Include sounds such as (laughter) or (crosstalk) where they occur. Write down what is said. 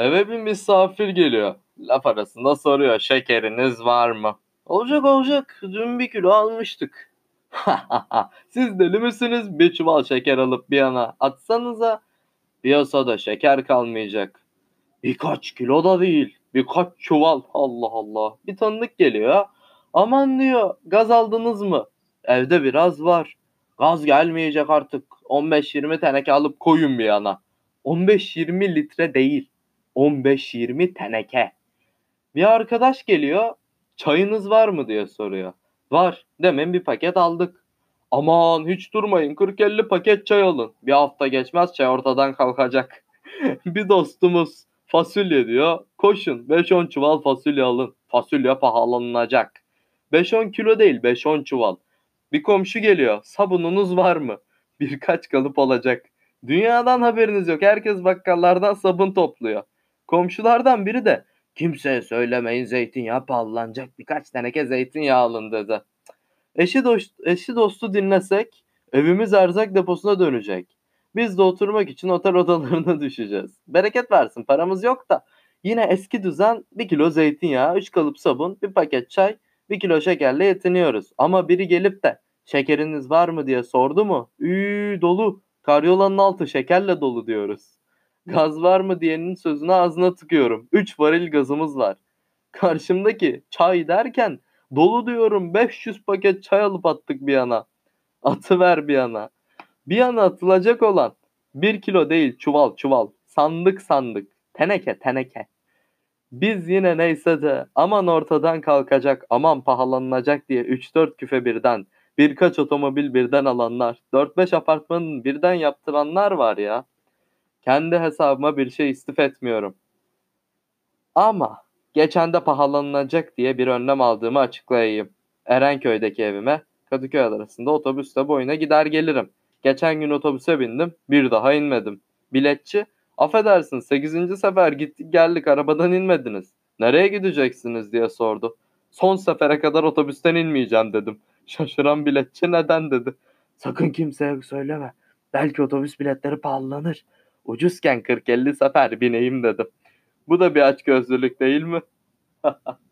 Eve bir misafir geliyor. Laf arasında soruyor şekeriniz var mı? Olacak olacak. Dün bir kilo almıştık. (laughs) Siz deli misiniz? Bir çuval şeker alıp bir yana atsanıza. Piyasada şeker kalmayacak. Birkaç kilo da değil. Birkaç çuval. Allah Allah. Bir tanıdık geliyor. Aman diyor gaz aldınız mı? Evde biraz var. Gaz gelmeyecek artık. 15-20 teneke alıp koyun bir yana. 15-20 litre değil. 15-20 teneke. Bir arkadaş geliyor. Çayınız var mı diye soruyor. Var. Demin bir paket aldık. Aman hiç durmayın 40-50 paket çay alın. Bir hafta geçmez çay ortadan kalkacak. (laughs) bir dostumuz fasulye diyor. Koşun 5-10 çuval fasulye alın. Fasulye pahalanacak. 5-10 kilo değil 5-10 çuval. Bir komşu geliyor. Sabununuz var mı? Birkaç kalıp olacak. Dünyadan haberiniz yok. Herkes bakkallardan sabun topluyor. Komşulardan biri de kimseye söylemeyin zeytinyağı pahalanacak. Birkaç teneke zeytinyağı alın dedi. Eşi, dost, eşi dostu dinlesek evimiz erzak deposuna dönecek. Biz de oturmak için otel odalarına (laughs) düşeceğiz. Bereket versin paramız yok da yine eski düzen bir kilo zeytinyağı, üç kalıp sabun, bir paket çay, bir kilo şekerle yetiniyoruz. Ama biri gelip de şekeriniz var mı diye sordu mu? Üü dolu. Karyolanın altı şekerle dolu diyoruz. Gaz var mı diyenin sözünü ağzına tıkıyorum. 3 varil gazımız var. Karşımdaki çay derken dolu diyorum 500 paket çay alıp attık bir yana. Atıver bir yana. Bir yana atılacak olan 1 kilo değil çuval çuval. Sandık sandık. Teneke teneke. Biz yine neyse de aman ortadan kalkacak aman pahalanacak diye 3-4 küfe birden birkaç otomobil birden alanlar 4-5 apartmanın birden yaptıranlar var ya. Kendi hesabıma bir şey istif etmiyorum. Ama geçen de pahalanacak diye bir önlem aldığımı açıklayayım. Erenköy'deki evime Kadıköy arasında otobüste boyuna gider gelirim. Geçen gün otobüse bindim bir daha inmedim. Biletçi affedersin 8. sefer gittik geldik arabadan inmediniz. Nereye gideceksiniz diye sordu. Son sefere kadar otobüsten inmeyeceğim dedim. Şaşıran biletçi neden dedi. Sakın kimseye söyleme. Belki otobüs biletleri pahalanır. Ucuzken 40-50 sefer bineyim dedim. Bu da bir açgözlülük değil mi? (laughs)